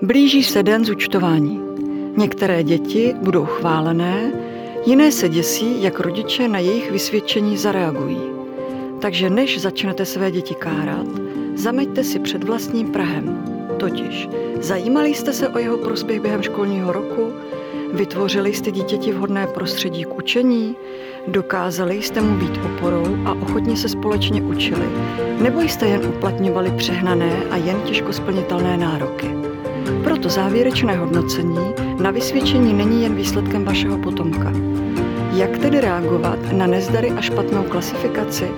Blíží se den zúčtování. Některé děti budou chválené, jiné se děsí, jak rodiče na jejich vysvědčení zareagují. Takže než začnete své děti kárat, zameďte si před vlastním Prahem. Totiž, zajímali jste se o jeho prospěch během školního roku? Vytvořili jste dítěti vhodné prostředí k učení? Dokázali jste mu být oporou a ochotně se společně učili? Nebo jste jen uplatňovali přehnané a jen těžko splnitelné nároky? Proto závěrečné hodnocení na vysvědčení není jen výsledkem vašeho potomka. Jak tedy reagovat na nezdary a špatnou klasifikaci?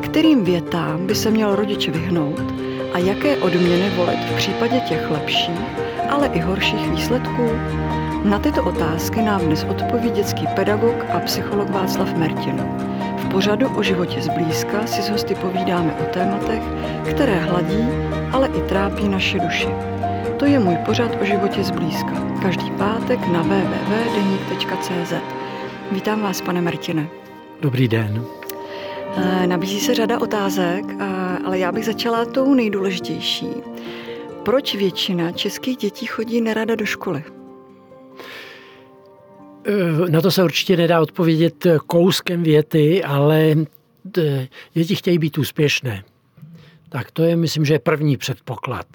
Kterým větám by se měl rodiče vyhnout? A jaké odměny volit v případě těch lepších, ale i horších výsledků? Na tyto otázky nám dnes odpoví dětský pedagog a psycholog Václav Mertin. V pořadu o životě zblízka si s hosty povídáme o tématech, které hladí, ale i trápí naše duši. To je můj pořad o životě zblízka. Každý pátek na www.deník.cz. Vítám vás, pane Martine. Dobrý den. Eh, nabízí se řada otázek, eh, ale já bych začala tou nejdůležitější. Proč většina českých dětí chodí nerada do školy? Eh, na to se určitě nedá odpovědět kouskem věty, ale děti chtějí být úspěšné. Tak to je, myslím, že je první předpoklad.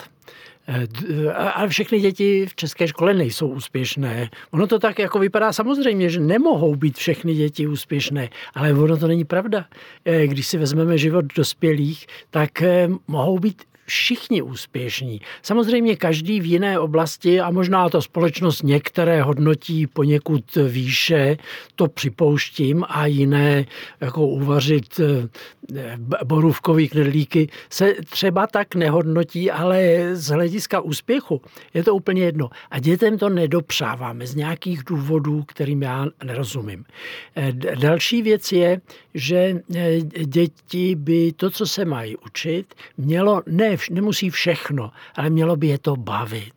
A všechny děti v české škole nejsou úspěšné. Ono to tak jako vypadá samozřejmě, že nemohou být všechny děti úspěšné, ale ono to není pravda. Eh, když si vezmeme život dospělých, tak eh, mohou být všichni úspěšní. Samozřejmě každý v jiné oblasti a možná ta společnost některé hodnotí poněkud výše, to připouštím, a jiné jako uvařit eh, borůvkový knedlíky se třeba tak nehodnotí, ale z hlediska úspěchu je to úplně jedno. A dětem to nedopřáváme z nějakých důvodů, kterým já nerozumím. Eh, další věc je, že eh, děti by to, co se mají učit, mělo ne nemusí všechno, ale mělo by je to bavit.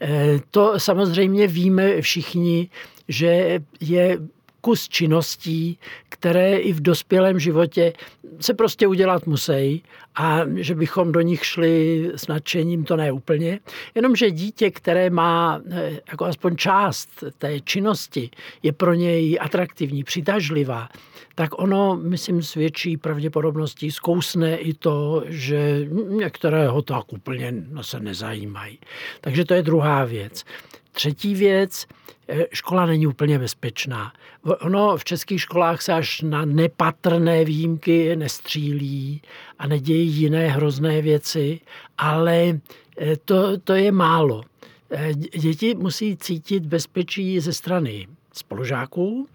Eh, to samozřejmě víme všichni, že je kus činností, které i v dospělém životě se prostě udělat musí a že bychom do nich šli s nadšením, to ne úplně. Jenomže dítě, které má eh, jako aspoň část té činnosti, je pro něj atraktivní, přitažlivá, tak ono, myslím, svědčí pravděpodobností, zkousne i to, že některé ho tak úplně se nezajímají. Takže to je druhá věc. Třetí věc, eh, škola není úplně bezpečná. Ono v českých školách se až na nepatrné výjimky nestřílí a nedějí jiné hrozné věci, ale eh, to, to je málo. Eh, děti musí cítit bezpečí ze strany spolužáků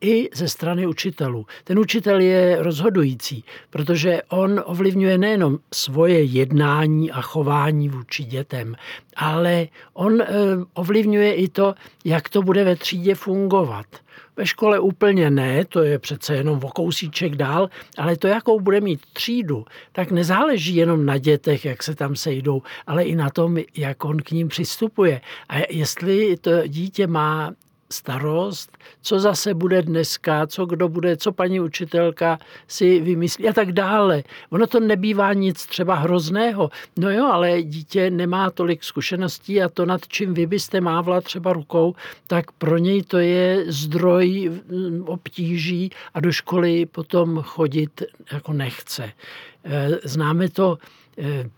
i ze strany učitelů. Ten učitel je rozhodující, protože on ovlivňuje nejenom svoje jednání a chování vůči dětem, ale on eh, ovlivňuje i to, jak to bude ve třídě fungovat. Ve škole úplně ne, to je přece jenom o kousíček dál, ale to, jakou bude mít třídu, tak nezáleží jenom na dětech, jak se tam sejdou, ale i na tom, jak on k ním přistupuje. A jestli to dítě má starost, co zase bude dneska, co kdo bude, co paní učitelka si vymyslí a tak dále. Ono to nebývá nic třeba hrozného. No jo, ale dítě nemá tolik zkušeností a to, nad čím vy byste mávla třeba rukou, tak pro něj to je zdroj mm, obtíží a do školy potom chodit jako nechce. Eh, známe to eh,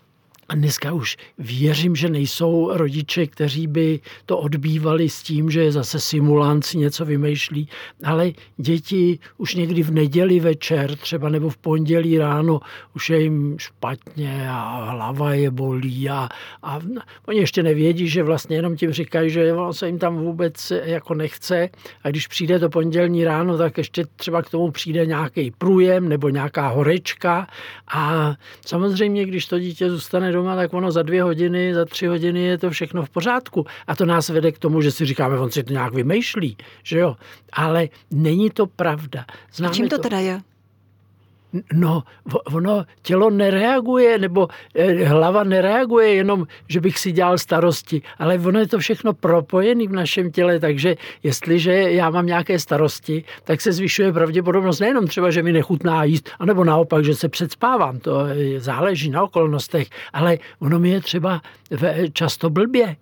a dneska už věřím, že nejsou rodiče, kteří by to odbývali s tím, že zase simulant si něco vymýšlí, ale děti už někdy v neděli večer třeba nebo v pondělí ráno už je jim špatně a hlava je bolí a, a oni ještě nevědí, že vlastně jenom tím říkají, že se jim tam vůbec jako nechce. A když přijde to pondělní ráno, tak ještě třeba k tomu přijde nějaký průjem nebo nějaká horečka. A samozřejmě, když to dítě zůstane doma, doma, tak ono za dvě hodiny, za tři hodiny je to všechno v pořádku. A to nás vede k tomu, že si říkáme, on si to nějak vymýšlí, že jo. Ale není to pravda. Známe A čím to, to teda je? No, ono tělo nereaguje, nebo eh, hlava nereaguje jenom, že bych si dělal starosti, ale ono je to všechno propojené v našem těle, takže jestliže já mám nějaké starosti, tak se zvyšuje pravděpodobnost nejenom třeba, že mi nechutná jíst, anebo naopak, že se předspávám, to záleží na okolnostech, ale ono mi je třeba často blbě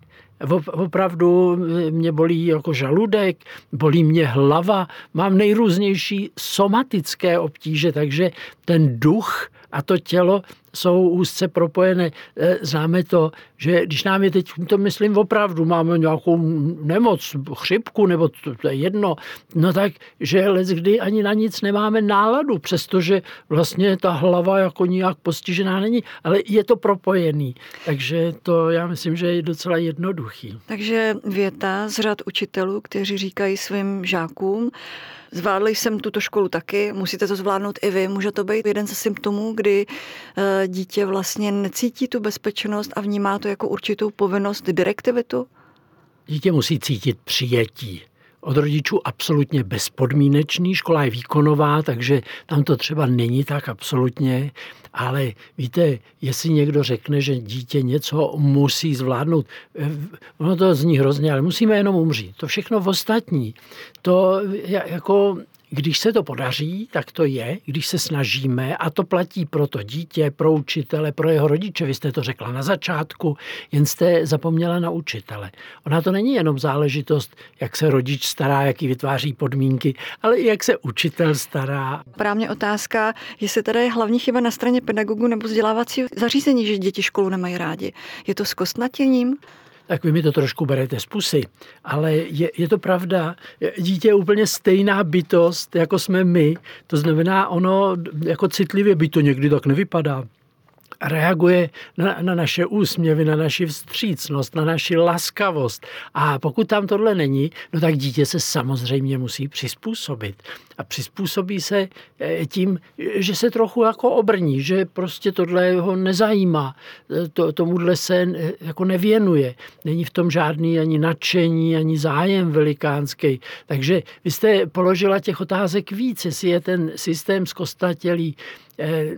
Opravdu mě bolí jako žaludek, bolí mě hlava, mám nejrůznější somatické obtíže, takže ten duch a to tělo jsou úzce propojené. E, známe to, že když nám je teď, to myslím opravdu, máme nějakou nemoc, chřipku, nebo to, to je jedno, no tak, že let kdy ani na nic nemáme náladu, přestože vlastně ta hlava jako nijak postižená není, ale je to propojený. Takže to já myslím, že je docela jednoduchý. Takže věta z řad učitelů, kteří říkají svým žákům, Zvládli jsem tuto školu taky, musíte to zvládnout i vy. Může to být jeden ze symptomů, kdy eh, dítě vlastně necítí tu bezpečnost a vnímá to jako určitou povinnost, direktivitu? Dítě musí cítit přijetí od rodičů absolutně bezpodmínečný, škola je výkonová, takže tam to třeba není tak absolutně, ale víte, jestli někdo řekne, že dítě něco musí zvládnout, eh, ono to zní hrozně, ale musíme jenom umřít. To všechno v ostatní, to jako když se to podaří, tak to je, když se snažíme, a to platí pro to dítě, pro učitele, pro jeho rodiče. Vy jste to řekla na začátku, jen jste zapomněla na učitele. Ona to není jenom záležitost, jak se rodič stará, jaký vytváří podmínky, ale i jak se učitel stará. Právě otázka, jestli teda je hlavní chyba na straně pedagogu nebo vzdělávacího zařízení, že děti školu nemají rádi. Je to s kostnatěním? Tak vy mi to trošku berete z pusy. Ale je, je to pravda, dítě je úplně stejná bytost, jako jsme my. To znamená, ono jako citlivě by to někdy tak nevypadá reaguje na, na naše úsměvy, na naši vstřícnost, na naši laskavost. A pokud tam tohle není, no tak dítě se samozřejmě musí přizpůsobit. A přizpůsobí se eh, tím, že se trochu jako obrní, že prostě tohle ho nezajímá, eh, to, tomuhle se eh, jako nevěnuje. Není v tom žádný ani nadšení, ani zájem velikánský. Takže vy jste položila těch otázek víc, jestli je ten systém zkostatělý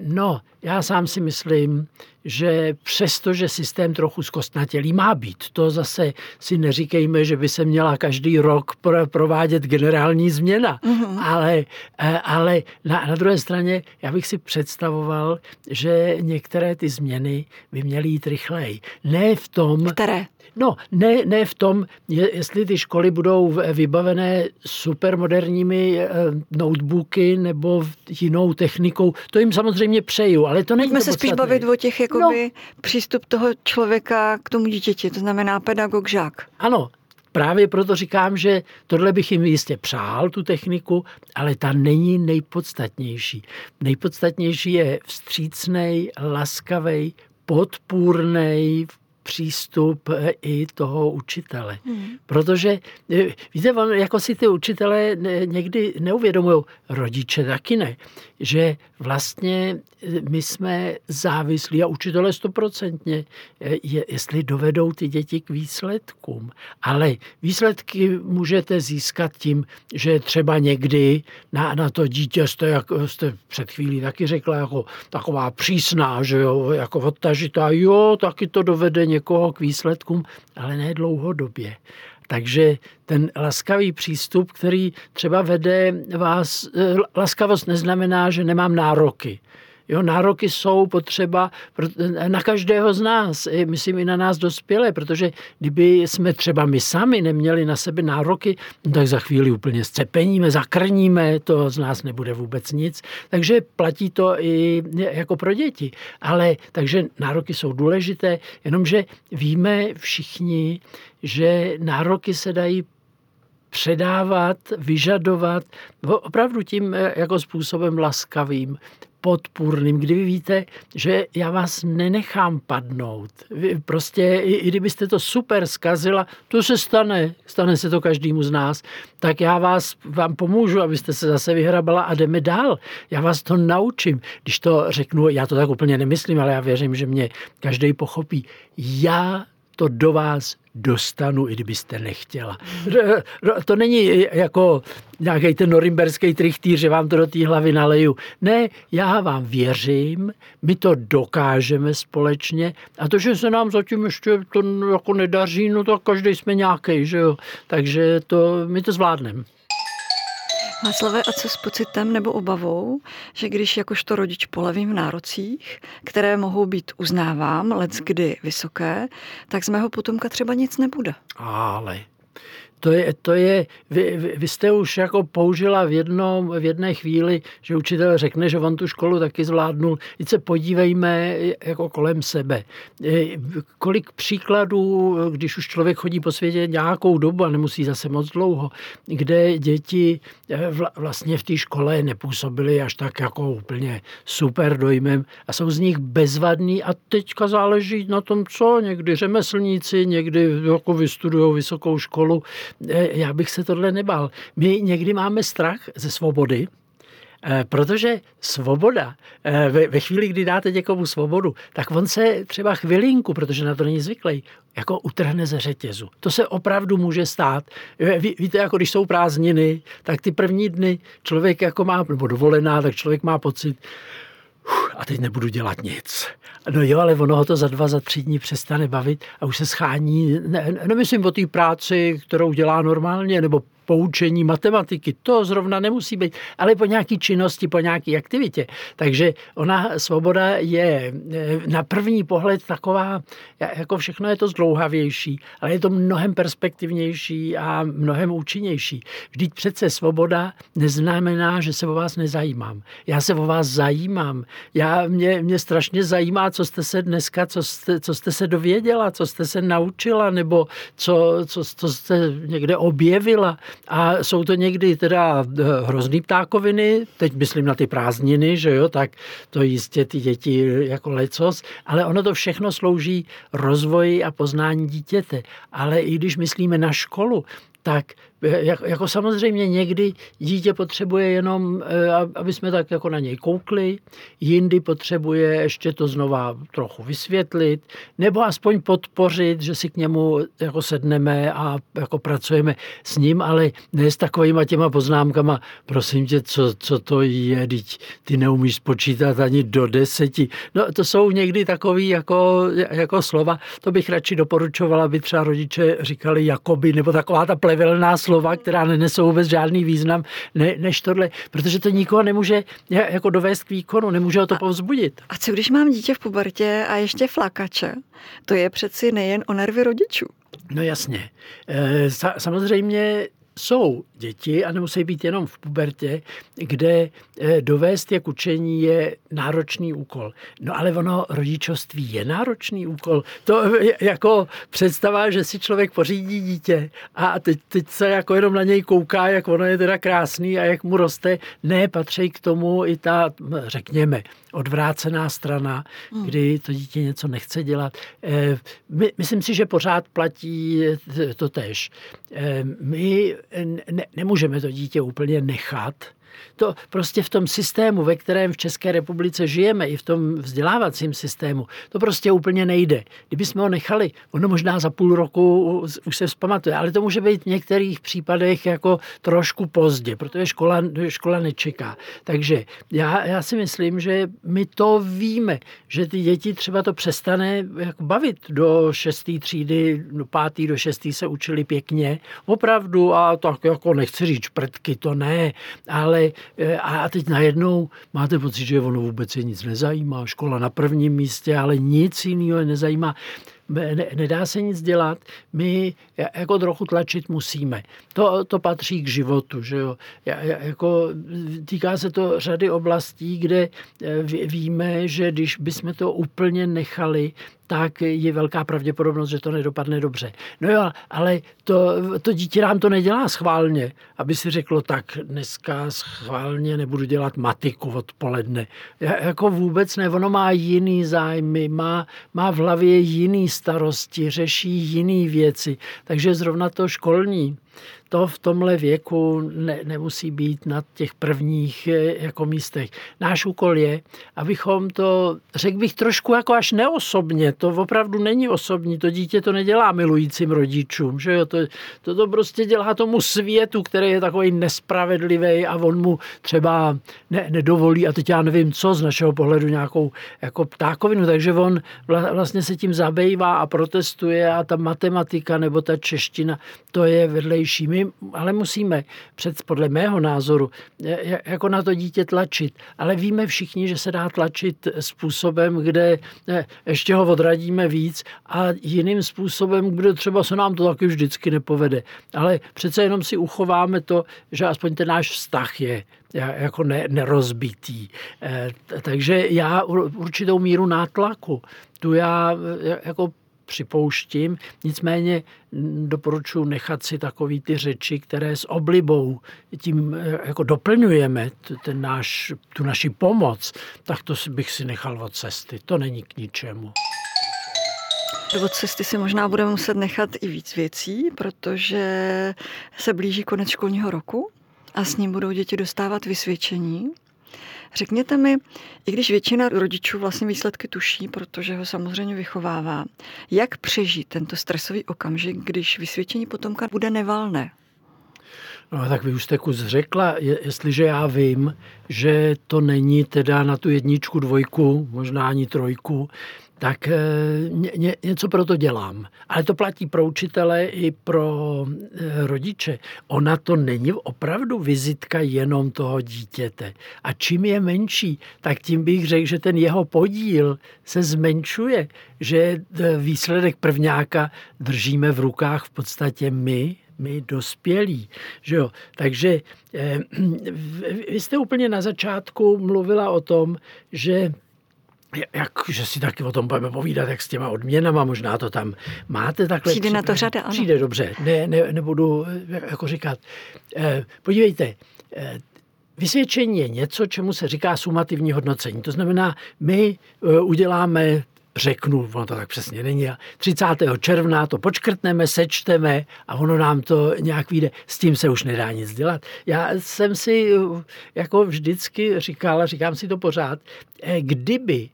no, já sám si myslím, že přesto, že systém trochu zkostnatělý má být, to zase si neříkejme, že by se měla každý rok provádět generální změna, mm-hmm. ale, eh, ale na, na druhé straně já bych si představoval, že některé ty změny by měly jít rychleji. Ne v tom... Které? No, ne, ne v tom, jestli ty školy budou vybavené supermoderními eh, notebooky nebo jinou technikou. To jim samozřejmě přeju, ale to není Pojďme se spíš bavit o těch jakoby, no. přístup toho člověka k tomu dítěti, to znamená pedagog, žák. Ano, Právě proto říkám, že tohle bych jim jistě přál, tu techniku, ale ta není nejpodstatnější. Nejpodstatnější je vstřícný, laskavý, podpůrný, přístup eh, i toho učitele. Hmm. Protože, eh, víte, on, jako si ty učitele někdy neuvědomují, rodiče taky ne, že vlastně eh, my jsme závislí a učitele stoprocentně, jestli dovedou ty děti k výsledkům. Ale výsledky můžete získat tím, že třeba někdy na, na to dítě jste, jak jste před chvílí taky řekla, jako taková přísná, že jo, jako odtažitá, jo, taky to dovede někoho k výsledkům, ale ne dlouhodobě. Takže ten laskavý přístup, který třeba vede vás, eh, laskavost neznamená, že nemám nároky. Jo, nároky jsou potřeba na každého z nás, myslím i na nás dospělé, protože kdyby jsme třeba my sami neměli na sebe nároky, no tak za chvíli úplně scepeníme, zakrníme, to z nás nebude vůbec nic. Takže platí to i jako pro děti. Ale takže nároky jsou důležité, jenomže víme všichni, že nároky se dají předávat, vyžadovat opravdu tím jako způsobem laskavým, podpůrným, kdy vy víte, že já vás nenechám padnout. Vy prostě, i, i kdybyste to super zkazila, to se stane, stane se to každému z nás, tak já vás, vám pomůžu, abyste se zase vyhrabala a jdeme dál. Já vás to naučím. Když to řeknu, já to tak úplně nemyslím, ale já věřím, že mě každý pochopí. Já to do vás dostanu, i kdybyste nechtěla. To není jako nějaký ten norimberský trichtýr, že vám to do té hlavy naleju. Ne, já vám věřím, my to dokážeme společně a to, že se nám zatím ještě to jako nedaří, no tak každý jsme nějaký, že jo. Takže to, my to zvládneme. Václavé, a co s pocitem nebo obavou, že když jakožto rodič polevím v nárocích, které mohou být uznávám, let kdy vysoké, tak z mého potomka třeba nic nebude. Ale to je, to je vy, vy, jste už jako použila v, jednom, v jedné chvíli, že učitel řekne, že on tu školu taky zvládnul. Teď se podívejme jako kolem sebe. Kolik příkladů, když už člověk chodí po světě nějakou dobu a nemusí zase moc dlouho, kde děti e, vlastně v té škole nepůsobily až tak jako úplně super dojmem a jsou z nich bezvadní a teďka záleží na tom, co někdy řemeslníci, někdy jako vystudují vysokou školu, Eh, já bych se tohle nebal. My někdy máme strach ze svobody, eh, Protože svoboda, eh, ve chvíli, kdy dáte někomu svobodu, tak on se třeba chvilinku, protože na to není zvyklý, jako utrhne ze řetězu. To se opravdu může stát. Víte, jako když jsou prázdniny, tak ty první dny člověk jako má, nebo dovolená, tak člověk má pocit, a teď nebudu dělat nic. No jo, ale ono ho to za dva, za tři dní přestane bavit a už se schání, ne, nemyslím o té práci, kterou dělá normálně, nebo poučení matematiky. To zrovna nemusí být, ale po nějaké činnosti, po nějaké aktivitě. Takže ona svoboda je eh, na první pohled taková, jako všechno je to zdlouhavější, ale je to mnohem perspektivnější a mnohem účinnější. Vždyť přece svoboda neznamená, že se o vás nezajímám. Já se o vás zajímám. Já, mě, mě strašně zajímá, co jste se dneska, co jste, co jste se dověděla, co jste se naučila, nebo co, co, co jste někde objevila. A jsou to někdy teda eh, hrozný ptákoviny, teď myslím na ty prázdniny, že jo, tak to jistě ty děti jako lecos, ale ono to všechno slouží rozvoji a poznání dítěte. Ale i když myslíme na školu, tak jako samozřejmě někdy dítě potřebuje jenom, eh, aby jsme tak jako na něj koukli, jindy potřebuje ještě to znova trochu vysvětlit, nebo aspoň podpořit, že si k němu jako sedneme a jako pracujeme s ním, ale ne s takovýma těma poznámkama, prosím tě, co, co to je, teď ty neumíš spočítat ani do deseti. No to jsou někdy takový jako, jako slova, to bych radši doporučovala, aby třeba rodiče říkali jakoby, nebo taková ta plevelná slova, slova, která nenesou vůbec žádný význam, ne, než tohle, protože to nikoho nemůže jako dovést k výkonu, nemůže ho to povzbudit. A co když mám dítě v pubertě a ještě flakače? To je přeci nejen o nervy rodičů. No jasně. E, samozřejmě jsou děti, a nemusí být jenom v pubertě, kde eh, dovést je k učení je náročný úkol. No ale ono, rodičovství je náročný úkol. To jako představa, že si člověk pořídí dítě a teď, teď se jako jenom na něj kouká, jak ono je teda krásný a jak mu roste. Ne, patří k tomu i ta, řekněme, odvrácená strana, hmm. kdy to dítě něco nechce dělat. Eh, my, myslím si, že pořád platí to tež. Eh, my ne, nemůžeme to dítě úplně nechat, to prostě v tom systému, ve kterém v České republice žijeme, i v tom vzdělávacím systému, to prostě úplně nejde. Kdyby jsme ho nechali, ono možná za půl roku už se vzpamatuje, ale to může být v některých případech jako trošku pozdě, protože škola, škola nečeká. Takže já, já si myslím, že my to víme, že ty děti třeba to přestane jako bavit do šestý třídy, do pátý, do šestý se učili pěkně, opravdu a tak jako nechci říct šprtky, to ne, ale Eh, a teď najednou máte pocit, že ono vůbec se nic nezajímá, škola na prvním místě, ale nic jiného nezajímá ne, nedá se nic dělat, my jako trochu tlačit musíme. To, to patří k životu, že jo. Jako, týká se to řady oblastí, kde eh, víme, že když bychom to úplně nechali, tak je velká pravděpodobnost, že to nedopadne dobře. No jo, ale to, to dítě nám to nedělá schválně, aby si řeklo, tak dneska schválně nebudu dělat matiku odpoledne. Jako vůbec ne, ono má jiný zájmy, má, má v hlavě jiný starosti, řeší jiné věci. Takže zrovna to školní to v tomhle věku ne, nemusí být na těch prvních eh, jako místech. Náš úkol je, abychom to, řekl bych trošku jako až neosobně, to opravdu není osobní, to dítě to nedělá milujícím rodičům, že jo, to, to, to prostě dělá tomu světu, který je takový nespravedlivý a on mu třeba ne, nedovolí, a teď já nevím co, z našeho pohledu nějakou jako ptákovinu, takže on vlastně se tím zabývá a protestuje a ta matematika nebo ta čeština, to je vedlej složitější. My ale musíme před, podle mého názoru jako na to dítě tlačit. Ale víme všichni, že se dá tlačit způsobem, kde ještě ho odradíme víc a jiným způsobem, kde třeba se nám to taky vždycky nepovede. Ale přece jenom si uchováme to, že aspoň ten náš vztah je jako ne, nerozbitý. Eh, takže já určitou míru nátlaku, tu já eh, jako připouštím, nicméně doporučuji nechat si takový ty řeči, které s oblibou tím eh, jako doplňujeme ten náš, tu naši pomoc, tak to bych si nechal od cesty. To není k ničemu. Od cesty si možná budeme muset nechat i víc věcí, protože se blíží konec školního roku a s ním budou děti dostávat vysvědčení. Řekněte mi, i když většina rodičů vlastně výsledky tuší, protože ho samozřejmě vychovává, jak přežít tento stresový okamžik, když vysvědčení potomka bude nevalné? No tak vy už jste kus řekla, jestliže já vím, že to není teda na tu jedničku, dvojku, možná ani trojku, tak eh, ně, něco pro to dělám. Ale to platí pro učitele i pro eh, rodiče. Ona to není opravdu vizitka jenom toho dítěte. A čím je menší, tak tím bych řekl, že ten jeho podíl se zmenšuje, že eh, výsledek prvňáka držíme v rukách v podstatě my, my dospělí. Že jo? Takže eh, vy jste úplně na začátku mluvila o tom, že jak, že si taky o tom budeme povídat, jak s těma odměnama, možná to tam máte takhle. Přijde na to řada, ano. Přijde dobře, ne, ne, nebudu jako říkat. Eh, podívejte, eh, Vysvědčení je něco, čemu se říká sumativní hodnocení. To znamená, my eh, uděláme řeknu, ono to tak přesně není, 30. června to počkrtneme, sečteme a ono nám to nějak vyjde. S tím se už nedá nic dělat. Já jsem si jako vždycky říkal, a říkám si to pořád, kdyby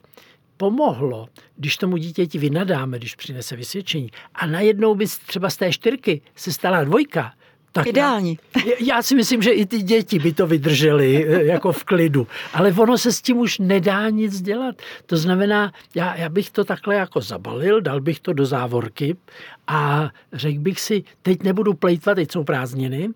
pomohlo, když tomu dítěti vynadáme, když přinese vysvědčení a najednou by třeba z té čtyřky se stala dvojka, tak Ideální. Já, já si myslím, že i ty děti by to vydržely eh, jako v klidu. Ale ono se s tím už nedá nic dělat. To znamená, já, já bych to takhle jako zabalil, dal bych to do závorky a řekl bych si, teď nebudu plejtvat, teď jsou prázdniny,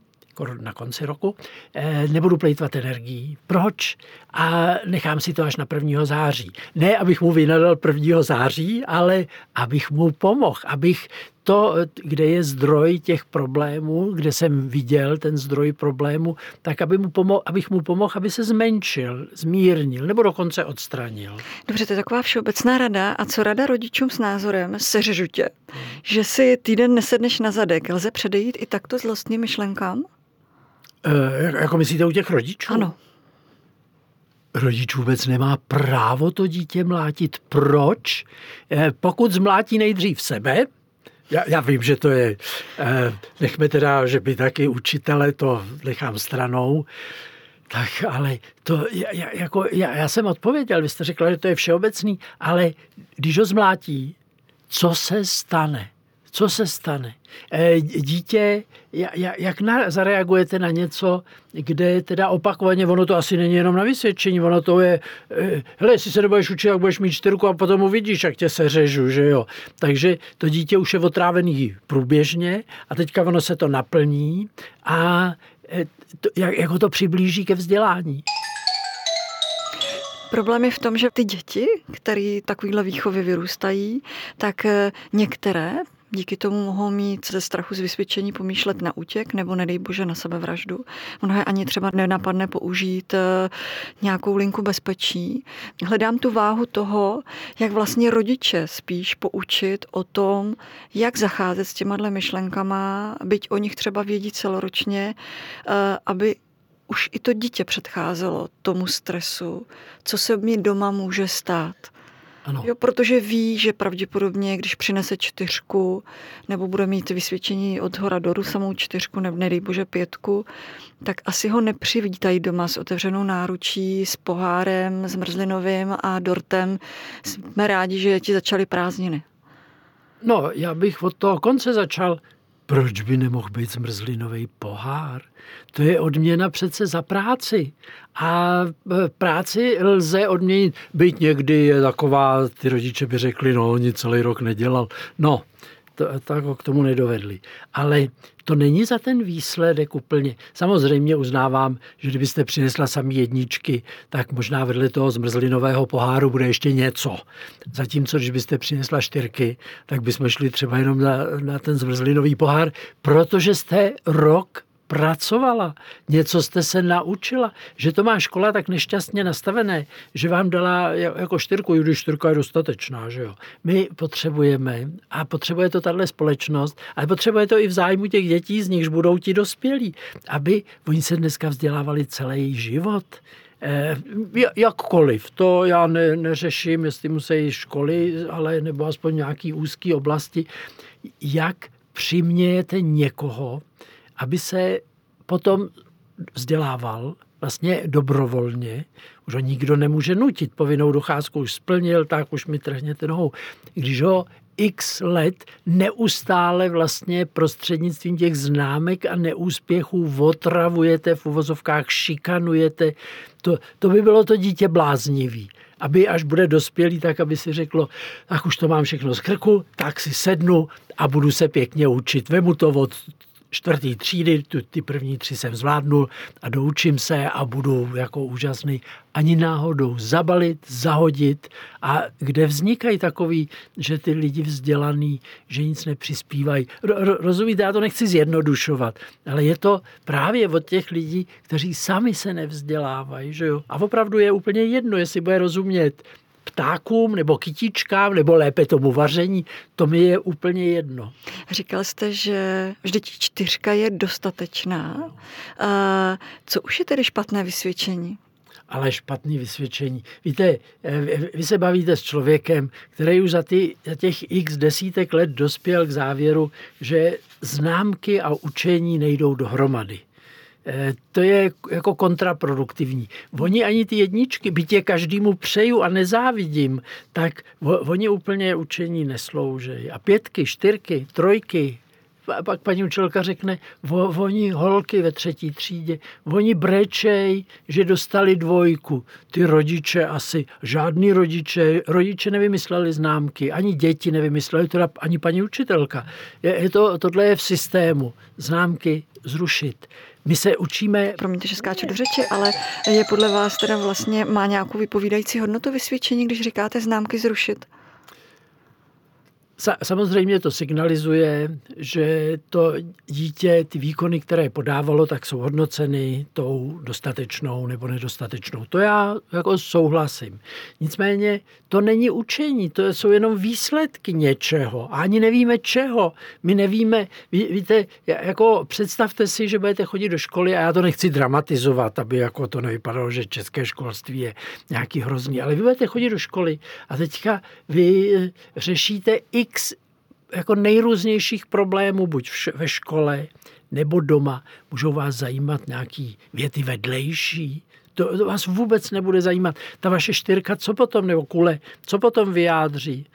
na konci roku, eh, nebudu plejtvat energií. Proč? A nechám si to až na 1. září. Ne, abych mu vynadal 1. září, ale abych mu pomohl, abych to, kde je zdroj těch problémů, kde jsem viděl ten zdroj problému, tak aby mu pomohl, abych mu pomohl, aby se zmenšil, zmírnil nebo dokonce odstranil. Dobře, to je taková všeobecná rada. A co rada rodičům s názorem seřežu tě, hmm. že si týden nesedneš na zadek? Lze předejít i takto zlostným myšlenkám? E, jako myslíte u těch rodičů? Ano. Rodič vůbec nemá právo to dítě mlátit. Proč? E, pokud zmlátí nejdřív sebe, já, já vím, že to je, e, nechme teda, že by taky učitele, to nechám stranou, tak ale to, já, jako, já, já jsem odpověděl, vy jste řekla, že to je všeobecný, ale když ho zmlátí, co se stane? Co se stane? Eh, dítě, jak zareagujete na něco, kde teda opakovaně, ono to asi není jenom na vysvědčení, ono to je, eh, hele, jestli se nebudeš učit, jak budeš mít čtyřku a potom uvidíš, jak tě se řežu, že jo. Takže to dítě už je otrávený průběžně a teďka ono se to naplní a eh, to, jak, jak ho to přiblíží ke vzdělání. Problém je v tom, že ty děti, které takovýhle výchovy vyrůstají, tak některé díky tomu mohou mít ze strachu z vysvědčení pomýšlet na útěk nebo nedej bože na sebevraždu. Mnohé ani třeba nenapadne použít eh, nějakou linku bezpečí. Hledám tu váhu toho, jak vlastně rodiče spíš poučit o tom, jak zacházet s těma myšlenkama, byť o nich třeba vědí celoročně, eh, aby už i to dítě předcházelo tomu stresu, co se mi doma může stát. Ano. Jo, protože ví, že pravděpodobně, když přinese čtyřku, nebo bude mít vysvědčení od hora doru samou čtyřku, nebo nedej bože pětku, tak asi ho nepřivítají doma s otevřenou náručí, s pohárem, zmrzlinovým a dortem. Jsme rádi, že ti začaly prázdniny. No, já bych od toho konce začal. Proč by nemohl být zmrzlinový pohár? To je odměna přece za práci. A e, práci lze odměnit. Být někdy je taková, ty rodiče by řekli, no, nic celý rok nedělal. No, to, tak ho k tomu nedovedli. Ale to není za ten výsledek úplně. Samozřejmě uznávám, že kdybyste přinesla sami jedničky, tak možná vedle toho zmrzlinového poháru bude ještě něco. Zatímco, když byste přinesla čtyřky, tak bychom šli třeba jenom na, na ten zmrzlinový pohár, protože jste rok pracovala, něco jste se naučila, že to má škola tak nešťastně nastavené, že vám dala jako čtyřku, když čtyřka je dostatečná, že jo. My potřebujeme, a potřebuje to tahle společnost, ale potřebuje to i v zájmu těch dětí, z nichž budou ti dospělí, aby oni se dneska vzdělávali celý život. Eh, jakkoliv, to já ne, neřeším, jestli musí školy, ale nebo aspoň nějaký úzký oblasti. Jak přimějete někoho, aby se potom vzdělával vlastně dobrovolně. Už ho nikdo nemůže nutit. Povinnou docházku už splnil, tak už mi trhněte nohou. Když ho x let neustále vlastně prostřednictvím těch známek a neúspěchů otravujete, v uvozovkách šikanujete, to, to by bylo to dítě bláznivý aby až bude dospělý, tak aby si řeklo, tak už to mám všechno z krku, tak si sednu a budu se pěkně učit. Vemu to od čtvrtý třídy, tu, ty první tři jsem zvládnul a doučím se a budu jako úžasný. Ani náhodou zabalit, zahodit a kde vznikají takový, že ty lidi vzdělaný, že nic nepřispívají. Ro, rozumíte, já to nechci zjednodušovat, ale je to právě od těch lidí, kteří sami se nevzdělávají. Že jo? A opravdu je úplně jedno, jestli bude rozumět ptákům nebo kytičkám, nebo lépe tomu vaření, to mi je úplně jedno. Říkal jste, že vždyť čtyřka je dostatečná. A co už je tedy špatné vysvědčení? ale špatný vysvědčení. Víte, eh, vy se bavíte s člověkem, který už za, ty, za těch x desítek let dospěl k závěru, že známky a učení nejdou dohromady. Eh, to je jako kontraproduktivní. Oni ani ty jedničky, byť je každému přeju a nezávidím, tak oni úplně učení neslouží. A pětky, čtyřky, trojky, a pak paní učitelka řekne, oni holky ve třetí třídě, oni brečej, že dostali dvojku. Ty rodiče asi, žádný rodiče, rodiče nevymysleli známky, ani děti nevymysleli, teda ani paní učitelka. Je, je to, tohle je v systému. Známky zrušit. My se učíme... Promiňte, že skáču do řeči, ale je podle vás teda vlastně, má nějakou vypovídající hodnotu vysvědčení, když říkáte známky zrušit? Samozřejmě to signalizuje, že to dítě, ty výkony, které podávalo, tak jsou hodnoceny tou dostatečnou nebo nedostatečnou. To já jako souhlasím. Nicméně to není učení, to jsou jenom výsledky něčeho. A ani nevíme čeho. My nevíme, ví, víte, jako představte si, že budete chodit do školy a já to nechci dramatizovat, aby jako to nevypadalo, že české školství je nějaký hrozný, ale vy budete chodit do školy a teďka vy řešíte i x jako nejrůznějších problémů, buď ve škole nebo doma. Můžou vás zajímat nějaký věty vedlejší, to, to vás vůbec nebude zajímat. Ta vaše čtyřka, co potom, nebo kule, co potom vyjádří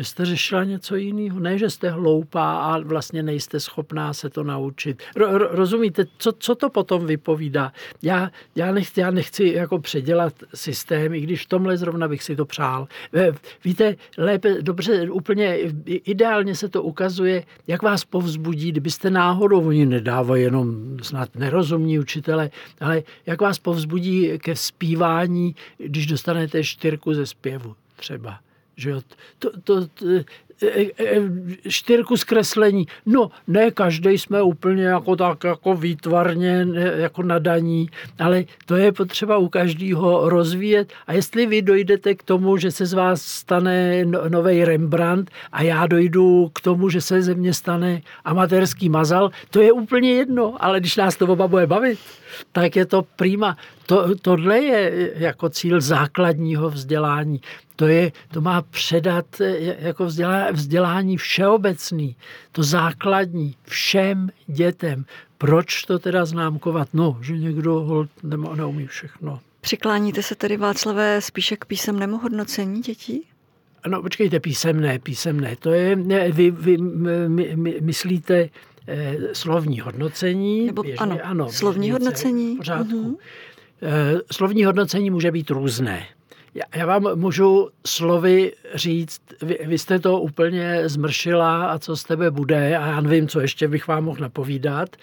že jste řešila něco jiného. Ne, že jste hloupá a vlastně nejste schopná se to naučit. Ro, ro, rozumíte, co, co to potom vypovídá? Já, já, nechci, já nechci jako předělat systém, i když tomhle zrovna bych si to přál. Eh, víte, lépe, dobře, úplně ideálně se to ukazuje, jak vás povzbudí, kdybyste náhodou, oni nedávají jenom snad nerozumní učitele, ale jak vás povzbudí ke zpívání, když dostanete čtyřku ze zpěvu třeba. Že čtyřku zkreslení. No, ne každý jsme úplně jako tak jako výtvarně jako nadaní, ale to je potřeba u každého rozvíjet. A jestli vy dojdete k tomu, že se z vás stane no, nový Rembrandt a já dojdu k tomu, že se ze mě stane amatérský mazal, to je úplně jedno, ale když nás to oba bude bavit, tak je to prima. To, tohle je jako cíl základního vzdělání. To, je, to má předat jako vzdělání, vzdělání všeobecný, to základní všem dětem. Proč to teda známkovat? No, že někdo neumí všechno. Přikláníte se tedy, Václavé, spíše k písemnému hodnocení dětí? No, počkejte, písemné, písemné. To je, ne, vy, vy my, my, myslíte eh, slovní hodnocení? Nebo, běžně, ano, ano, slovní hodnocení. V pořádku. Eh, slovní hodnocení může být různé. Já, já vám můžu slovy říct, vy, vy jste to úplně zmršila a co z tebe bude a já nevím, co ještě bych vám mohl napovídat.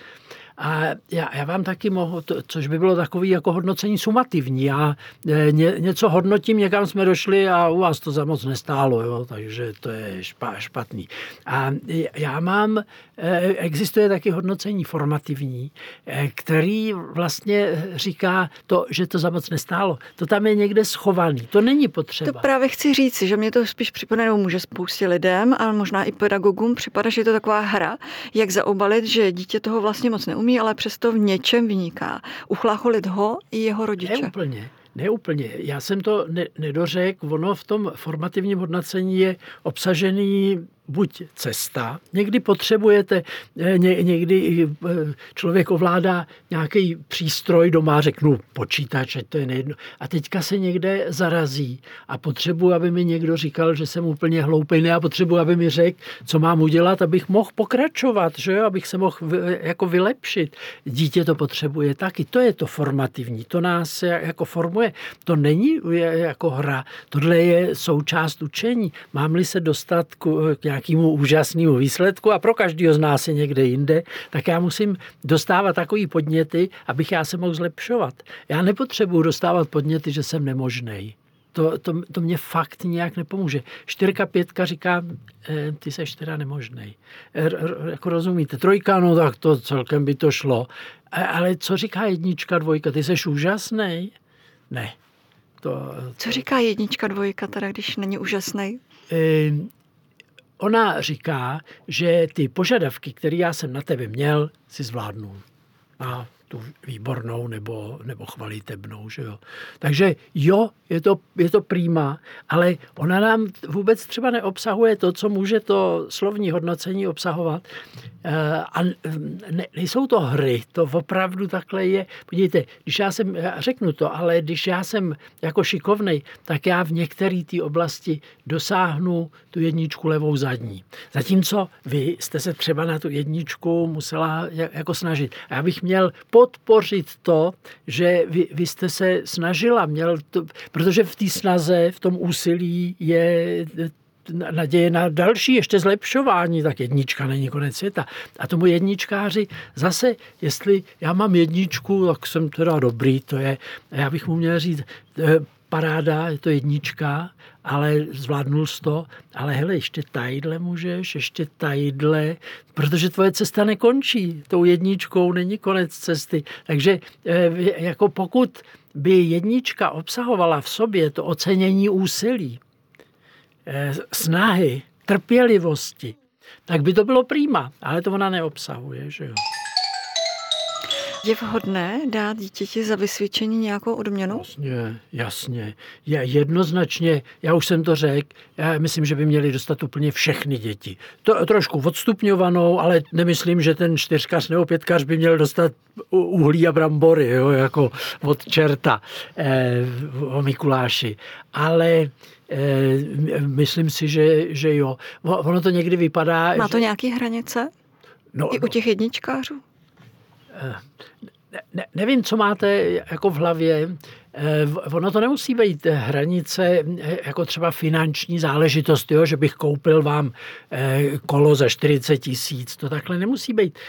A já, já vám taky mohu, to, což by bylo takový jako hodnocení sumativní. Já e, ně, něco hodnotím, někam jsme došli a u vás to za moc nestálo, jo, takže to je špa, špatný. A já mám, e, existuje taky hodnocení formativní, e, který vlastně říká to, že to za moc nestálo. To tam je někde schovaný, to není potřeba. To právě chci říct, že mě to spíš připomene, může spoustě lidem, ale možná i pedagogům připadá, že je to taková hra, jak zaobalit, že dítě toho vlastně moc neumí neumí, ale přesto v něčem vyniká. Uchlácholit ho i jeho rodiče. Neúplně. Neúplně. Já jsem to ne, nedořekl. Ono v tom formativním hodnocení je obsažený buď cesta, někdy potřebujete, eh, ně, někdy eh, člověk ovládá nějaký přístroj doma, řeknu počítač, ať to je nejedno, a teďka se někde zarazí a potřebuji, aby mi někdo říkal, že jsem úplně hloupý, ne, a potřebuji, aby mi řekl, co mám udělat, abych mohl pokračovat, že jo, abych se mohl jako vylepšit. Dítě to potřebuje taky, to je to formativní, to nás jako formuje, to není jako hra, tohle je součást učení. Mám-li se dostat k, k nějakému úžasnému výsledku a pro každého z nás je někde jinde, tak já musím dostávat takový podněty, abych já se mohl zlepšovat. Já nepotřebuji dostávat podněty, že jsem nemožný. To, to, to mě fakt nějak nepomůže. Čtyřka, pětka říká, e, ty seš teda nemožný. E, jako rozumíte, trojka, no tak to celkem by to šlo. E, ale co říká jednička, dvojka, ty seš úžasný? Ne. To, to... Co říká jednička, dvojka, teda, když není úžasný? E, ona říká, že ty požadavky, které já jsem na tebe měl, si zvládnu. A tu výbornou nebo, nebo chvalitebnou. Že jo. Takže jo, je to, je to prýma, ale ona nám vůbec třeba neobsahuje to, co může to slovní hodnocení obsahovat. Eh, a ne, nejsou to hry, to opravdu takhle je. Podívejte, když já jsem, já řeknu to, ale když já jsem jako šikovnej, tak já v některé té oblasti dosáhnu tu jedničku levou zadní. Zatímco vy jste se třeba na tu jedničku musela jako snažit. A já bych měl podpořit to, že vy, vy jste se snažila, měl to, protože v té snaze, v tom úsilí je naděje na další ještě zlepšování, tak jednička není konec světa. A tomu jedničkáři zase, jestli já mám jedničku, tak jsem teda dobrý, to je, já bych mu měl říct, paráda, je to jednička, ale zvládnul jsi to, ale hele, ještě tajdle můžeš, ještě tajdle, protože tvoje cesta nekončí. Tou jedničkou není konec cesty. Takže eh, jako pokud by jednička obsahovala v sobě to ocenění úsilí, eh, snahy, trpělivosti, tak by to bylo prýma, ale to ona neobsahuje, že jo. Je vhodné dát dítěti za vysvědčení nějakou odměnu? Jasně, jasně. Je jednoznačně, já už jsem to řekl, já myslím, že by měli dostat úplně všechny děti. To trošku odstupňovanou, ale nemyslím, že ten čtyřkař nebo pětkař by měl dostat uhlí a brambory, jo, jako od čerta eh, o Mikuláši. Ale eh, myslím si, že, že jo. Ono to někdy vypadá... Má to že... nějaké hranice? No, I u no. těch jedničkářů? Ne, nevím, co máte jako v hlavě. Eh, ono to nemusí být hranice eh, jako třeba finanční záležitost, jo, že bych koupil vám eh, kolo za 40 tisíc. To takhle nemusí být.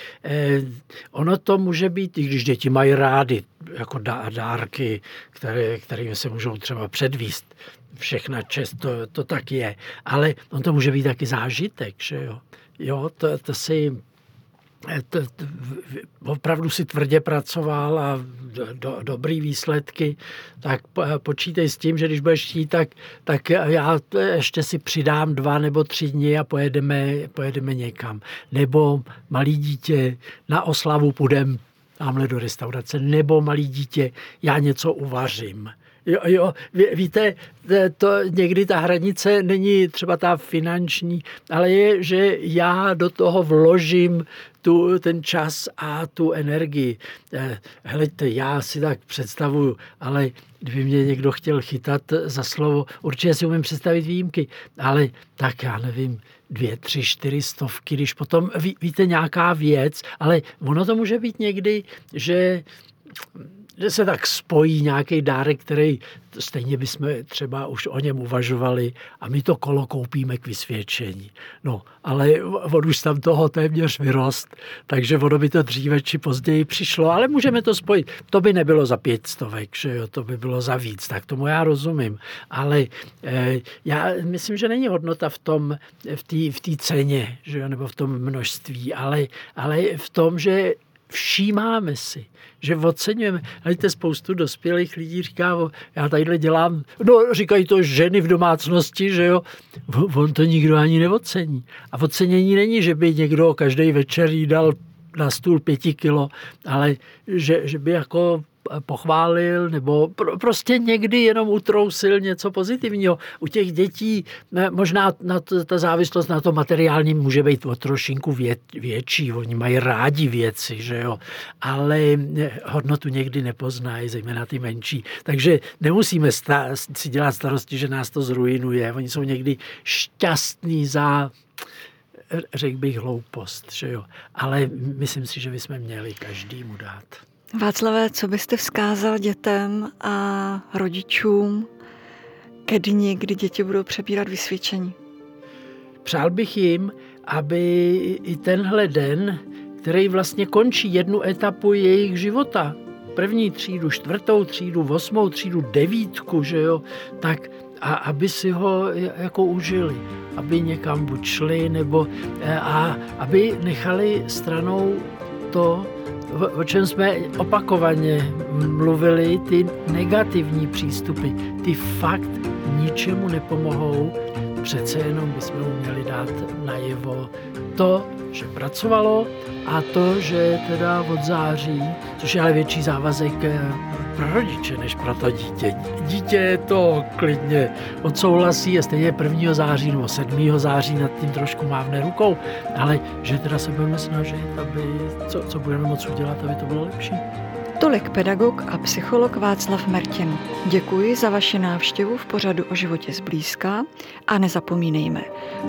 Ono to může být, i když děti mají rády jako dárky, které, kterými se můžou třeba předvíst. Všechna čest, to, to tak je. Ale on to může být taky zážitek, že jo. Jo, to, to si to, to, opravdu si tvrdě pracoval a do, do, dobrý výsledky, tak počítej s tím, že když budeš chtít, tak, tak já ještě si přidám dva nebo tři dny a pojedeme, pojedeme někam. Nebo malý dítě na oslavu půjdem tamhle do restaurace, nebo malý dítě, já něco uvařím. Jo, jo, víte, to někdy ta hranice není třeba ta finanční, ale je, že já do toho vložím tu, ten čas a tu energii. Eh, Hleďte, já si tak představuju, ale kdyby mě někdo chtěl chytat za slovo, určitě si umím představit výjimky, ale tak já nevím, dvě, tři, čtyři stovky, když potom ví, víte nějaká věc, ale ono to může být někdy, že že se tak spojí nějaký dárek, který stejně bychom třeba už o něm uvažovali a my to kolo koupíme k vysvědčení. No, ale on už tam toho téměř vyrost, takže ono by to dříve či později přišlo, ale můžeme to spojit. To by nebylo za pět stovek, že jo, to by bylo za víc, tak tomu já rozumím. Ale eh, já myslím, že není hodnota v tom, v té v ceně, že jo, nebo v tom množství, ale, ale v tom, že všímáme si, že oceňujeme. Hledajte, spoustu dospělých lidí říká, já tadyhle dělám, no říkají to ženy v domácnosti, že jo, on to nikdo ani neocení. A ocenění není, že by někdo každý večer jí dal na stůl pěti kilo, ale že, že by jako pochválil nebo prostě někdy jenom utrousil něco pozitivního. U těch dětí možná na to, ta závislost na to materiálním může být o trošinku vě, větší. Oni mají rádi věci, že jo, ale hodnotu někdy nepoznají, zejména ty menší. Takže nemusíme sta- si dělat starosti, že nás to zrujnuje. Oni jsou někdy šťastní za řekl bych hloupost, že jo. Ale myslím si, že bychom měli každému dát. Václavé, co byste vzkázal dětem a rodičům ke dni, kdy děti budou přebírat vysvědčení? Přál bych jim, aby i tenhle den, který vlastně končí jednu etapu jejich života, první třídu, čtvrtou třídu, osmou třídu, devítku, že jo, tak a aby si ho jako užili, aby někam buď šli, nebo a aby nechali stranou to, o čem jsme opakovaně mluvili, ty negativní přístupy, ty fakt ničemu nepomohou, přece jenom bychom mu měli dát najevo to, že pracovalo a to, že teda od září, což je ale větší závazek eh, pro rodiče než pro to dítě. Dítě to klidně odsouhlasí a stejně 1. září nebo 7. září nad tím trošku mávne rukou, ale že teda se budeme snažit, aby co, co budeme moct udělat, aby to bylo lepší. Tolik pedagog a psycholog Václav Mertin. Děkuji za vaši návštěvu v pořadu o životě zblízka a nezapomínejme,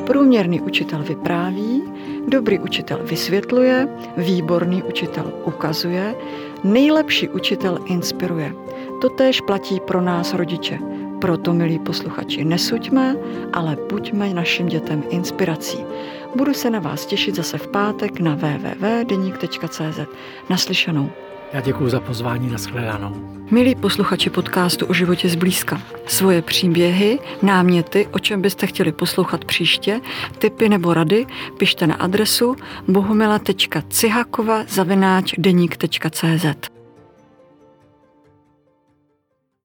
průměrný učitel vypráví, dobrý učitel vysvětluje, výborný učitel ukazuje, nejlepší učitel inspiruje. Totéž platí pro nás rodiče. Proto, milí posluchači, nesuďme, ale buďme našim dětem inspirací. Budu se na vás těšit zase v pátek na www.denik.cz. Naslyšenou. Já děkuji za pozvání na shledanou. Milí posluchači podcastu o životě zblízka, svoje příběhy, náměty, o čem byste chtěli poslouchat příště, tipy nebo rady, pište na adresu bohumila.cihakova zavináč deník.cz.